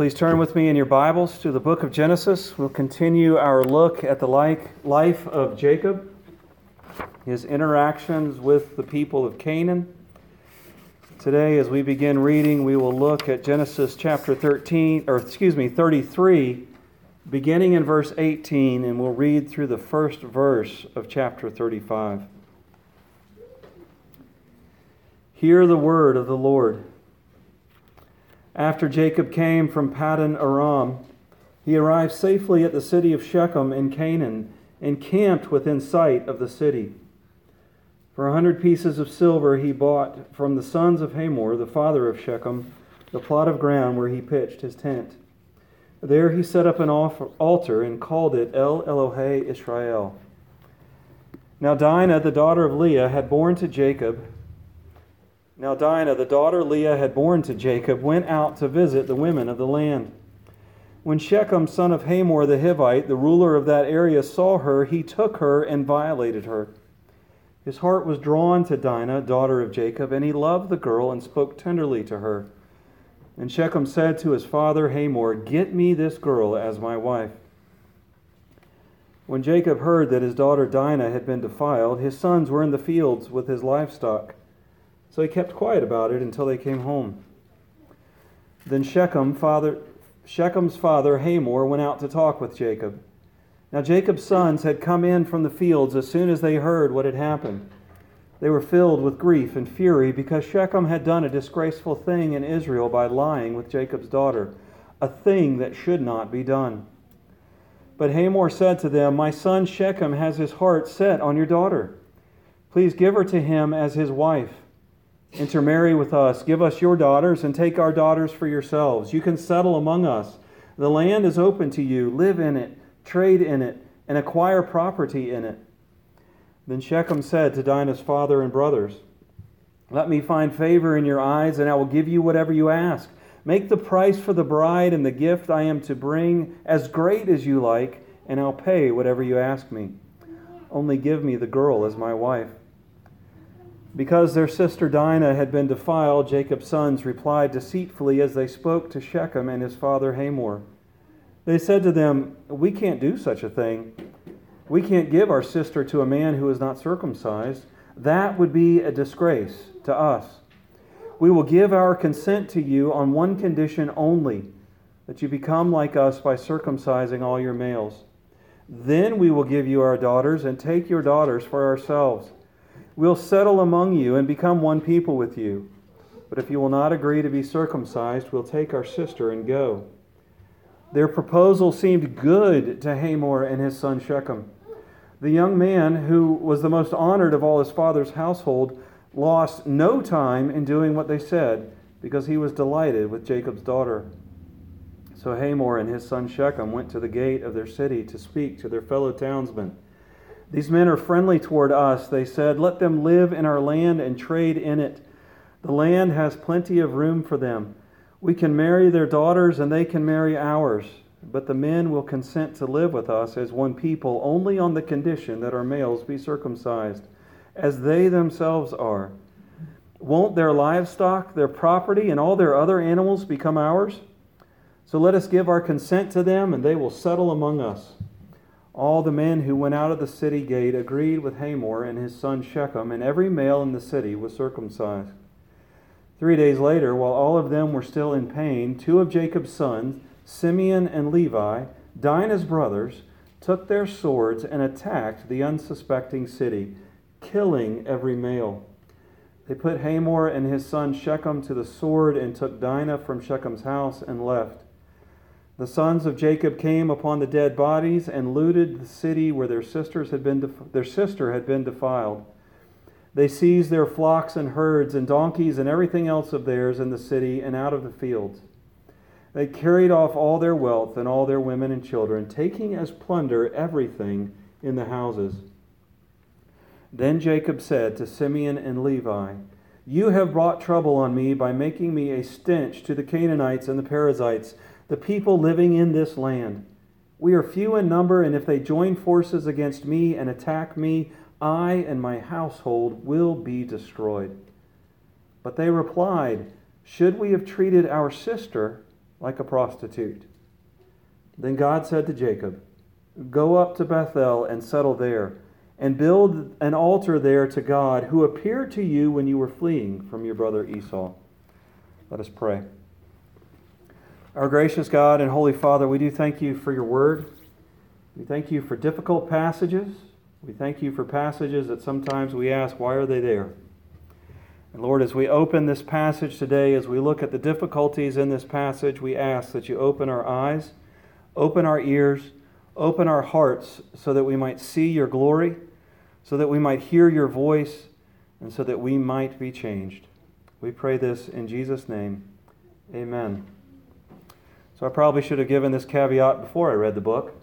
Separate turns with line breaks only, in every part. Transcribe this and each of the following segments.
Please turn with me in your Bibles to the book of Genesis. We'll continue our look at the life of Jacob, his interactions with the people of Canaan. Today, as we begin reading, we will look at Genesis chapter 13, or excuse me, 33, beginning in verse 18, and we'll read through the first verse of chapter 35. Hear the word of the Lord. After Jacob came from Paddan Aram, he arrived safely at the city of Shechem in Canaan and camped within sight of the city. For a hundred pieces of silver he bought from the sons of Hamor, the father of Shechem, the plot of ground where he pitched his tent. There he set up an altar and called it El Elohe Israel. Now Dinah, the daughter of Leah, had borne to Jacob now Dinah, the daughter Leah had borne to Jacob, went out to visit the women of the land. When Shechem, son of Hamor the Hivite, the ruler of that area, saw her, he took her and violated her. His heart was drawn to Dinah, daughter of Jacob, and he loved the girl and spoke tenderly to her. And Shechem said to his father Hamor, Get me this girl as my wife. When Jacob heard that his daughter Dinah had been defiled, his sons were in the fields with his livestock. So he kept quiet about it until they came home. Then Shechem, father, Shechem's father Hamor went out to talk with Jacob. Now Jacob's sons had come in from the fields as soon as they heard what had happened. They were filled with grief and fury because Shechem had done a disgraceful thing in Israel by lying with Jacob's daughter, a thing that should not be done. But Hamor said to them, My son Shechem has his heart set on your daughter. Please give her to him as his wife intermarry with us. Give us your daughters and take our daughters for yourselves. You can settle among us. The land is open to you. Live in it, trade in it, and acquire property in it. Then Shechem said to Dinah's father and brothers, Let me find favor in your eyes, and I will give you whatever you ask. Make the price for the bride and the gift I am to bring as great as you like, and I'll pay whatever you ask me. Only give me the girl as my wife. Because their sister Dinah had been defiled, Jacob's sons replied deceitfully as they spoke to Shechem and his father Hamor. They said to them, We can't do such a thing. We can't give our sister to a man who is not circumcised. That would be a disgrace to us. We will give our consent to you on one condition only that you become like us by circumcising all your males. Then we will give you our daughters and take your daughters for ourselves. We'll settle among you and become one people with you. But if you will not agree to be circumcised, we'll take our sister and go. Their proposal seemed good to Hamor and his son Shechem. The young man, who was the most honored of all his father's household, lost no time in doing what they said because he was delighted with Jacob's daughter. So Hamor and his son Shechem went to the gate of their city to speak to their fellow townsmen. These men are friendly toward us. They said, Let them live in our land and trade in it. The land has plenty of room for them. We can marry their daughters and they can marry ours. But the men will consent to live with us as one people only on the condition that our males be circumcised, as they themselves are. Won't their livestock, their property, and all their other animals become ours? So let us give our consent to them, and they will settle among us. All the men who went out of the city gate agreed with Hamor and his son Shechem, and every male in the city was circumcised. Three days later, while all of them were still in pain, two of Jacob's sons, Simeon and Levi, Dinah's brothers, took their swords and attacked the unsuspecting city, killing every male. They put Hamor and his son Shechem to the sword and took Dinah from Shechem's house and left. The sons of Jacob came upon the dead bodies and looted the city where their sisters had been def- their sister had been defiled. They seized their flocks and herds and donkeys and everything else of theirs in the city and out of the fields. They carried off all their wealth and all their women and children, taking as plunder everything in the houses. Then Jacob said to Simeon and Levi, You have brought trouble on me by making me a stench to the Canaanites and the Perizzites the people living in this land. We are few in number, and if they join forces against me and attack me, I and my household will be destroyed. But they replied, Should we have treated our sister like a prostitute. Then God said to Jacob, Go up to Bethel and settle there, and build an altar there to God, who appeared to you when you were fleeing from your brother Esau. Let us pray. Our gracious God and Holy Father, we do thank you for your word. We thank you for difficult passages. We thank you for passages that sometimes we ask, why are they there? And Lord, as we open this passage today, as we look at the difficulties in this passage, we ask that you open our eyes, open our ears, open our hearts so that we might see your glory, so that we might hear your voice, and so that we might be changed. We pray this in Jesus' name. Amen. So I probably should have given this caveat before I read the book,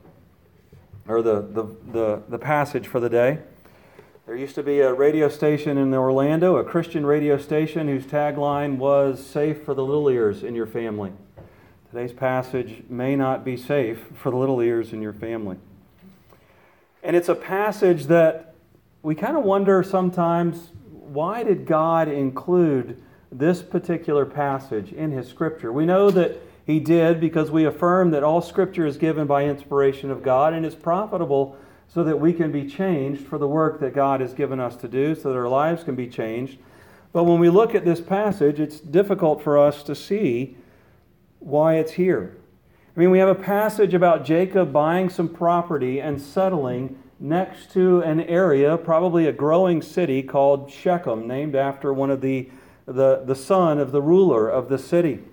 or the, the, the, the passage for the day. There used to be a radio station in Orlando, a Christian radio station, whose tagline was Safe for the Little Ears in Your Family. Today's passage may not be safe for the little ears in your family. And it's a passage that we kind of wonder sometimes why did God include this particular passage in His Scripture? We know that He did because we affirm that all Scripture is given by inspiration of God and is profitable so that we can be changed for the work that God has given us to do, so that our lives can be changed. But when we look at this passage, it's difficult for us to see why it's here. I mean, we have a passage about Jacob buying some property and settling next to an area, probably a growing city called Shechem, named after one of the, the, the son of the ruler of the city.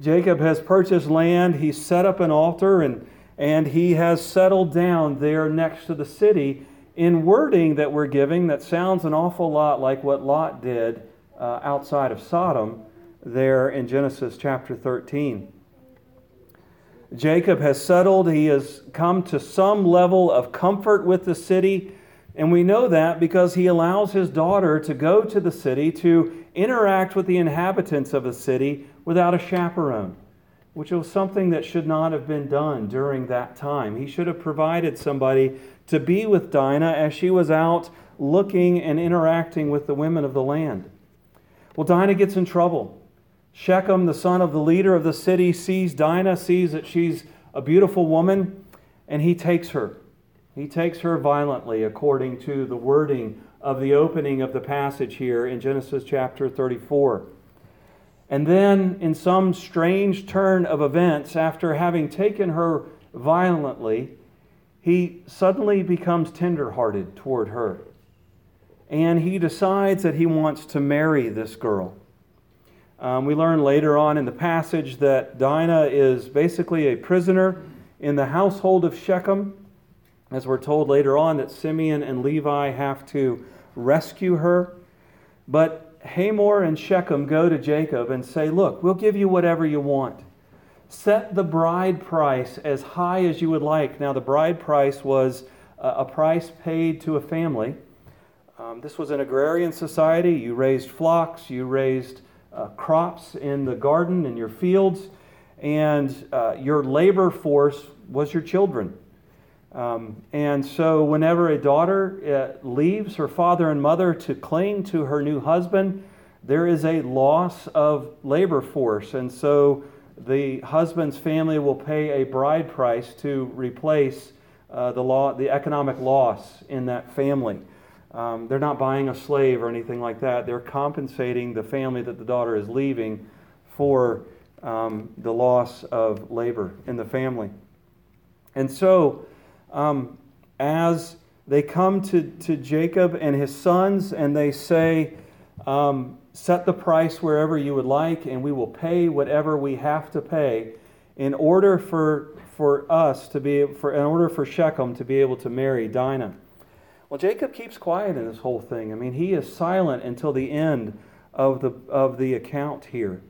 Jacob has purchased land, he's set up an altar, and and he has settled down there next to the city in wording that we're giving that sounds an awful lot like what Lot did uh, outside of Sodom there in Genesis chapter 13. Jacob has settled, he has come to some level of comfort with the city, and we know that because he allows his daughter to go to the city to interact with the inhabitants of the city without a chaperone which was something that should not have been done during that time. He should have provided somebody to be with Dinah as she was out looking and interacting with the women of the land. Well, Dinah gets in trouble. Shechem, the son of the leader of the city, sees Dinah, sees that she's a beautiful woman, and he takes her. He takes her violently, according to the wording of the opening of the passage here in Genesis chapter 34. And then, in some strange turn of events, after having taken her violently, he suddenly becomes tenderhearted toward her. And he decides that he wants to marry this girl. Um, we learn later on in the passage that Dinah is basically a prisoner in the household of Shechem. As we're told later on, that Simeon and Levi have to rescue her. But Hamor and Shechem go to Jacob and say, Look, we'll give you whatever you want. Set the bride price as high as you would like. Now, the bride price was a price paid to a family. Um, this was an agrarian society. You raised flocks, you raised uh, crops in the garden, in your fields, and uh, your labor force was your children. Um, and so, whenever a daughter uh, leaves her father and mother to cling to her new husband, there is a loss of labor force. And so, the husband's family will pay a bride price to replace uh, the, law, the economic loss in that family. Um, they're not buying a slave or anything like that. They're compensating the family that the daughter is leaving for um, the loss of labor in the family. And so, um, as they come to, to Jacob and his sons and they say, um, Set the price wherever you would like, and we will pay whatever we have to pay in order for, for us to be, for, in order for Shechem to be able to marry Dinah. Well, Jacob keeps quiet in this whole thing. I mean, he is silent until the end of the, of the account here.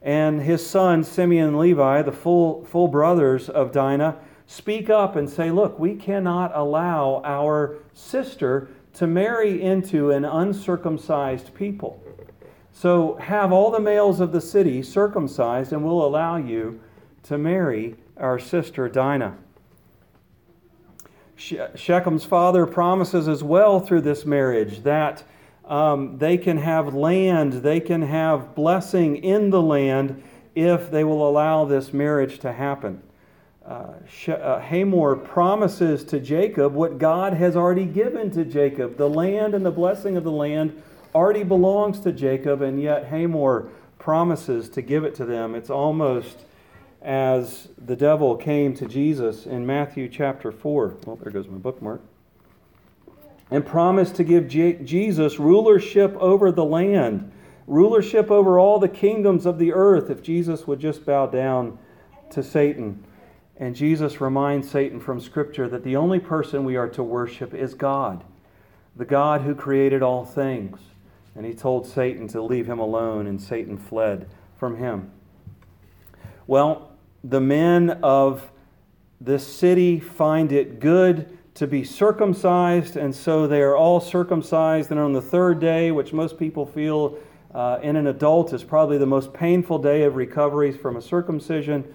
And his sons, Simeon and Levi, the full, full brothers of Dinah, speak up and say, look, we cannot allow our sister to marry into an uncircumcised people. So have all the males of the city circumcised, and we'll allow you to marry our sister Dinah. Shechem's father promises as well through this marriage that um, they can have land, they can have blessing in the land if they will allow this marriage to happen. Uh, uh, Hamor promises to Jacob what God has already given to Jacob. The land and the blessing of the land already belongs to Jacob, and yet Hamor promises to give it to them. It's almost as the devil came to Jesus in Matthew chapter 4. Well, there goes my bookmark. And promised to give Jesus rulership over the land, rulership over all the kingdoms of the earth if Jesus would just bow down to Satan. And Jesus reminds Satan from Scripture that the only person we are to worship is God, the God who created all things. And he told Satan to leave him alone, and Satan fled from him. Well, the men of this city find it good to be circumcised, and so they are all circumcised. And on the third day, which most people feel uh, in an adult is probably the most painful day of recovery from a circumcision,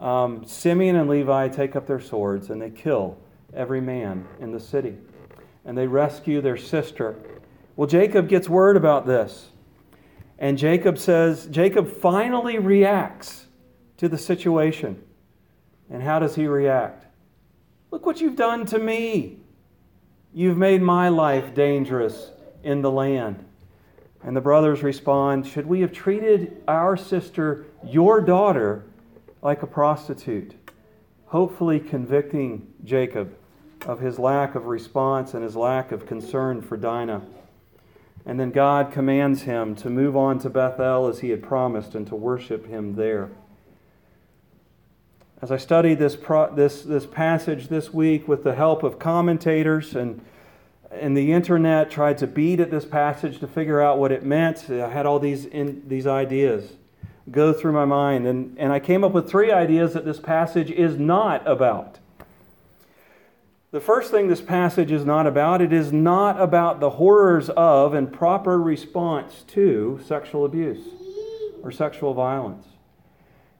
um, Simeon and Levi take up their swords and they kill every man in the city. And they rescue their sister well, Jacob gets word about this. And Jacob says, Jacob finally reacts to the situation. And how does he react? Look what you've done to me. You've made my life dangerous in the land. And the brothers respond, Should we have treated our sister, your daughter, like a prostitute? Hopefully, convicting Jacob of his lack of response and his lack of concern for Dinah. And then God commands him to move on to Bethel as he had promised and to worship him there. As I studied this, pro- this, this passage this week with the help of commentators and, and the internet, tried to beat at this passage to figure out what it meant, I had all these, in, these ideas go through my mind. And, and I came up with three ideas that this passage is not about. The first thing this passage is not about, it is not about the horrors of and proper response to sexual abuse or sexual violence.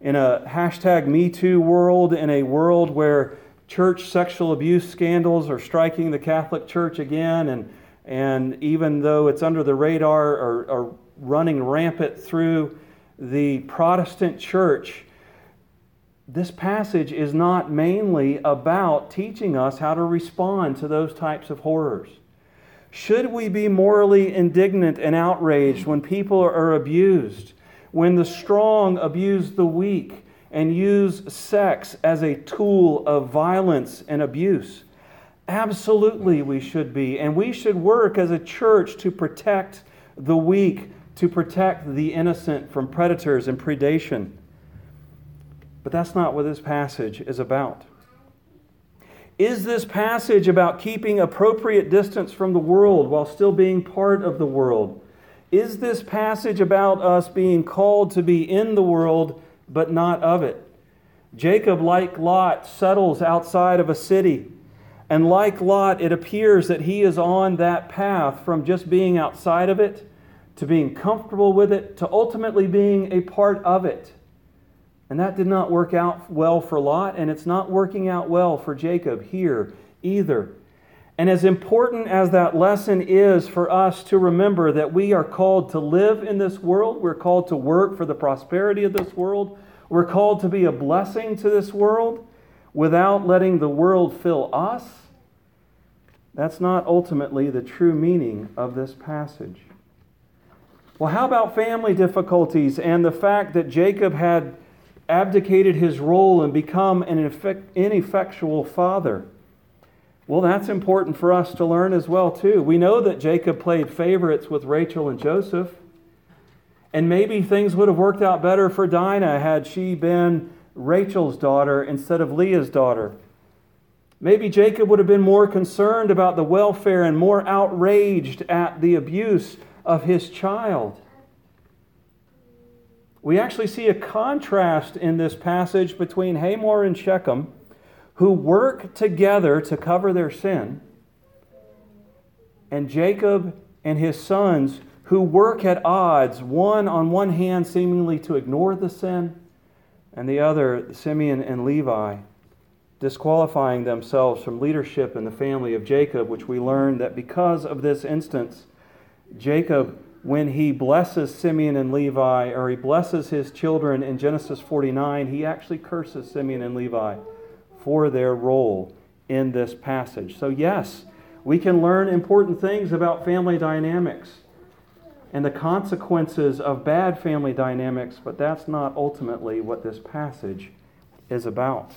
In a hashtag MeToo world, in a world where church sexual abuse scandals are striking the Catholic Church again, and, and even though it's under the radar or, or running rampant through the Protestant church, this passage is not mainly about teaching us how to respond to those types of horrors. Should we be morally indignant and outraged when people are abused, when the strong abuse the weak and use sex as a tool of violence and abuse? Absolutely, we should be. And we should work as a church to protect the weak, to protect the innocent from predators and predation. But that's not what this passage is about. Is this passage about keeping appropriate distance from the world while still being part of the world? Is this passage about us being called to be in the world but not of it? Jacob, like Lot, settles outside of a city. And like Lot, it appears that he is on that path from just being outside of it to being comfortable with it to ultimately being a part of it. And that did not work out well for Lot, and it's not working out well for Jacob here either. And as important as that lesson is for us to remember that we are called to live in this world, we're called to work for the prosperity of this world, we're called to be a blessing to this world without letting the world fill us, that's not ultimately the true meaning of this passage. Well, how about family difficulties and the fact that Jacob had abdicated his role and become an ineffectual father. Well, that's important for us to learn as well too. We know that Jacob played favorites with Rachel and Joseph. And maybe things would have worked out better for Dinah had she been Rachel's daughter instead of Leah's daughter. Maybe Jacob would have been more concerned about the welfare and more outraged at the abuse of his child. We actually see a contrast in this passage between Hamor and Shechem, who work together to cover their sin, and Jacob and his sons, who work at odds, one on one hand seemingly to ignore the sin, and the other, Simeon and Levi, disqualifying themselves from leadership in the family of Jacob, which we learn that because of this instance, Jacob when he blesses Simeon and Levi, or he blesses his children in Genesis 49, he actually curses Simeon and Levi for their role in this passage. So, yes, we can learn important things about family dynamics and the consequences of bad family dynamics, but that's not ultimately what this passage is about.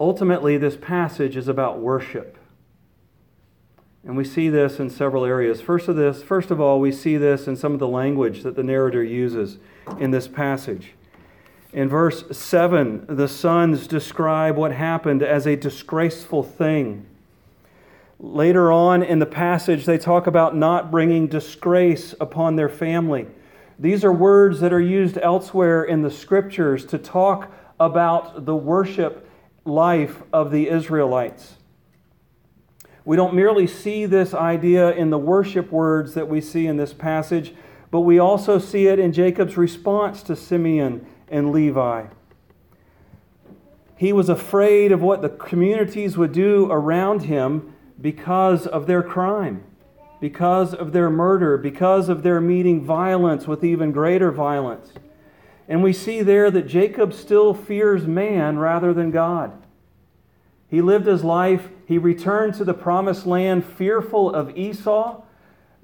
Ultimately, this passage is about worship. And we see this in several areas. First of this, first of all, we see this in some of the language that the narrator uses in this passage. In verse 7, the sons describe what happened as a disgraceful thing. Later on in the passage, they talk about not bringing disgrace upon their family. These are words that are used elsewhere in the scriptures to talk about the worship life of the Israelites. We don't merely see this idea in the worship words that we see in this passage, but we also see it in Jacob's response to Simeon and Levi. He was afraid of what the communities would do around him because of their crime, because of their murder, because of their meeting violence with even greater violence. And we see there that Jacob still fears man rather than God. He lived his life, he returned to the promised land fearful of Esau.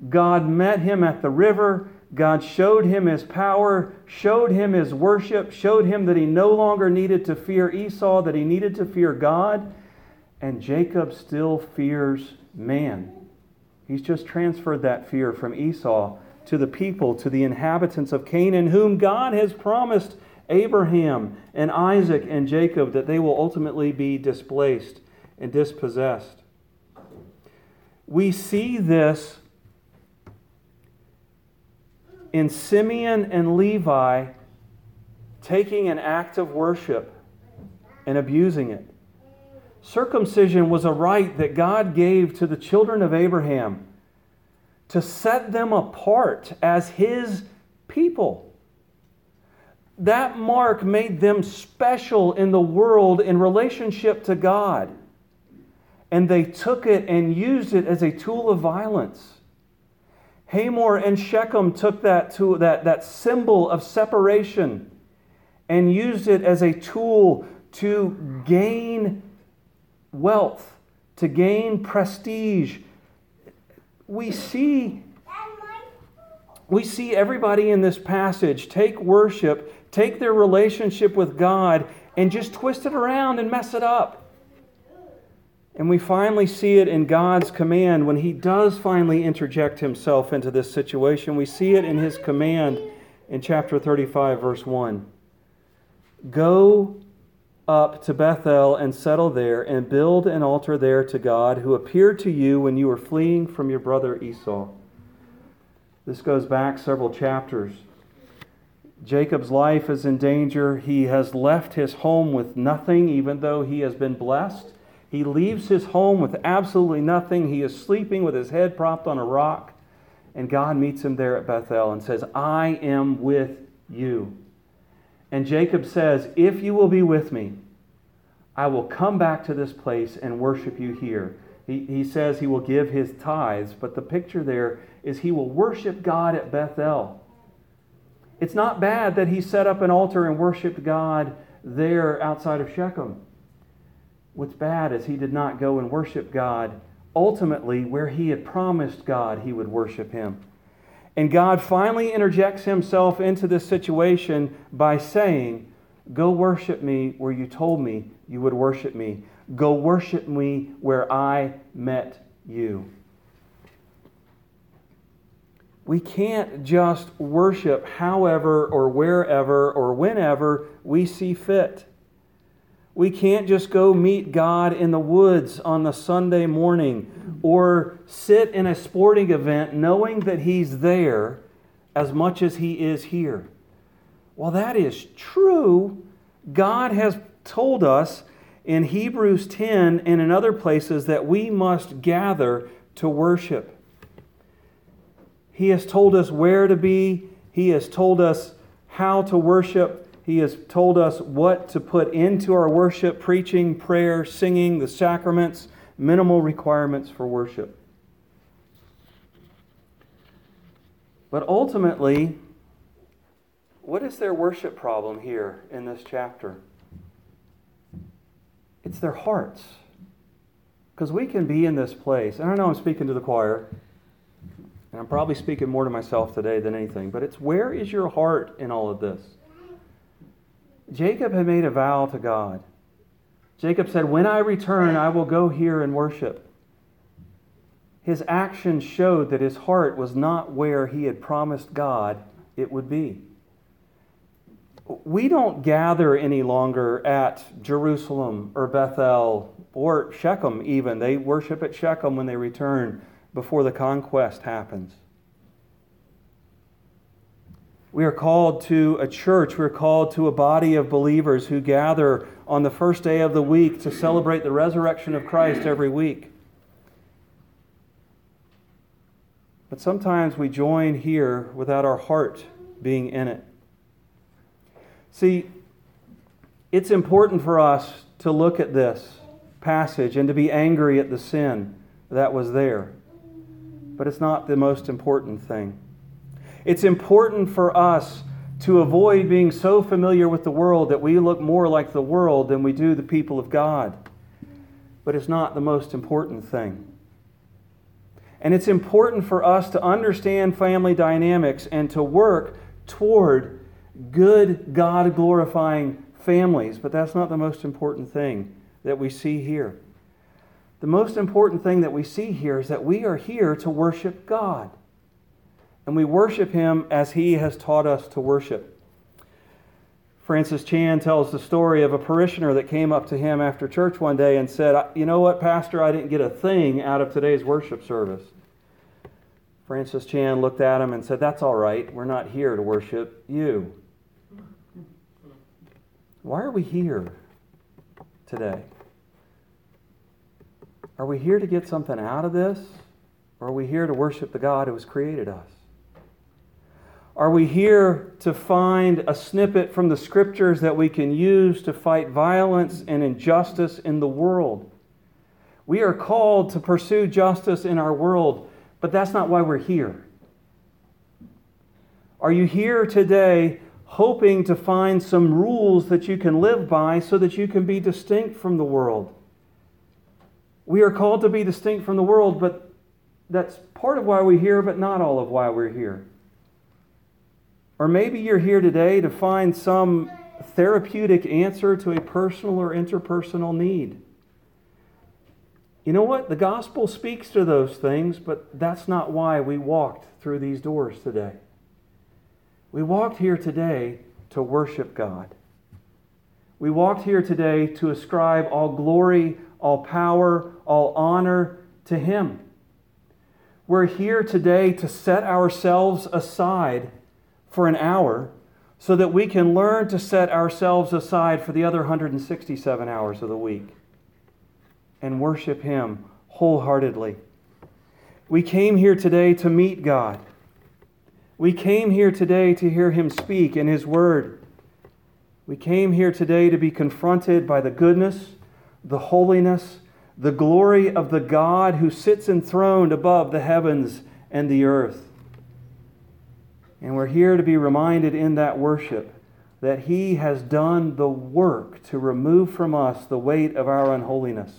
God met him at the river. God showed him his power, showed him his worship, showed him that he no longer needed to fear Esau, that he needed to fear God and Jacob still fears man. He's just transferred that fear from Esau to the people, to the inhabitants of Canaan, whom God has promised Abraham and Isaac and Jacob that they will ultimately be displaced and dispossessed. We see this in Simeon and Levi taking an act of worship and abusing it. Circumcision was a rite that God gave to the children of Abraham to set them apart as his people. That mark made them special in the world in relationship to God. And they took it and used it as a tool of violence. Hamor and Shechem took that, to, that, that symbol of separation and used it as a tool to gain wealth, to gain prestige. We see we see everybody in this passage take worship, take their relationship with God, and just twist it around and mess it up. And we finally see it in God's command when He does finally interject Himself into this situation. We see it in His command in chapter 35, verse 1. Go up to Bethel and settle there and build an altar there to God who appeared to you when you were fleeing from your brother Esau. This goes back several chapters. Jacob's life is in danger. He has left his home with nothing, even though he has been blessed. He leaves his home with absolutely nothing. He is sleeping with his head propped on a rock. And God meets him there at Bethel and says, I am with you. And Jacob says, If you will be with me, I will come back to this place and worship you here. He, he says he will give his tithes, but the picture there is he will worship God at Bethel. It's not bad that he set up an altar and worshiped God there outside of Shechem. What's bad is he did not go and worship God ultimately where he had promised God he would worship him. And God finally interjects himself into this situation by saying, Go worship me where you told me you would worship me. Go worship me where I met you. We can't just worship however or wherever or whenever we see fit. We can't just go meet God in the woods on the Sunday morning or sit in a sporting event knowing that He's there as much as He is here. Well, that is true. God has told us in Hebrews 10 and in other places that we must gather to worship. He has told us where to be, He has told us how to worship. He has told us what to put into our worship preaching, prayer, singing, the sacraments, minimal requirements for worship. But ultimately, what is their worship problem here in this chapter? It's their hearts. Because we can be in this place, and I know I'm speaking to the choir, and I'm probably speaking more to myself today than anything, but it's where is your heart in all of this? Jacob had made a vow to God. Jacob said, When I return, I will go here and worship. His actions showed that his heart was not where he had promised God it would be. We don't gather any longer at Jerusalem or Bethel or Shechem, even. They worship at Shechem when they return before the conquest happens. We are called to a church, we're called to a body of believers who gather on the first day of the week to celebrate the resurrection of Christ every week. But sometimes we join here without our heart being in it. See, it's important for us to look at this passage and to be angry at the sin that was there but it's not the most important thing. It's important for us to avoid being so familiar with the world that we look more like the world than we do the people of God. But it's not the most important thing. And it's important for us to understand family dynamics and to work toward good, God glorifying families. But that's not the most important thing that we see here. The most important thing that we see here is that we are here to worship God. And we worship Him as He has taught us to worship. Francis Chan tells the story of a parishioner that came up to him after church one day and said, You know what, Pastor, I didn't get a thing out of today's worship service. Francis Chan looked at him and said, That's all right. We're not here to worship you. Why are we here today? Are we here to get something out of this? Or are we here to worship the God who has created us? Are we here to find a snippet from the scriptures that we can use to fight violence and injustice in the world? We are called to pursue justice in our world, but that's not why we're here. Are you here today hoping to find some rules that you can live by so that you can be distinct from the world? We are called to be distinct from the world, but that's part of why we're here, but not all of why we're here. Or maybe you're here today to find some therapeutic answer to a personal or interpersonal need. You know what? The gospel speaks to those things, but that's not why we walked through these doors today. We walked here today to worship God. We walked here today to ascribe all glory, all power, all honor to Him. We're here today to set ourselves aside for an hour so that we can learn to set ourselves aside for the other 167 hours of the week and worship Him wholeheartedly. We came here today to meet God. We came here today to hear Him speak in His Word. We came here today to be confronted by the goodness the holiness, the glory of the God who sits enthroned above the heavens and the earth. And we're here to be reminded in that worship that He has done the work to remove from us the weight of our unholiness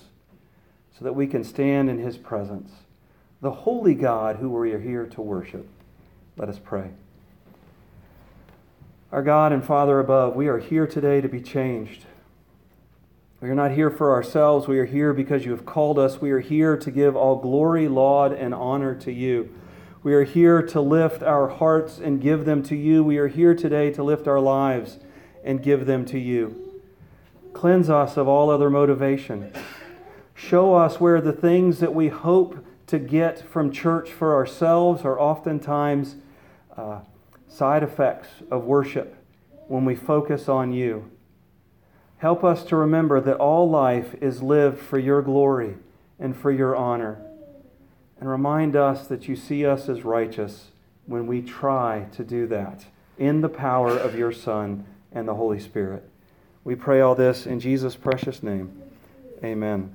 so that we can stand in His presence. The holy God who we are here to worship. Let us pray. Our God and Father above, we are here today to be changed. We are not here for ourselves. We are here because you have called us. We are here to give all glory, laud, and honor to you. We are here to lift our hearts and give them to you. We are here today to lift our lives and give them to you. Cleanse us of all other motivation. Show us where the things that we hope to get from church for ourselves are oftentimes uh, side effects of worship when we focus on you. Help us to remember that all life is lived for your glory and for your honor. And remind us that you see us as righteous when we try to do that in the power of your Son and the Holy Spirit. We pray all this in Jesus' precious name. Amen.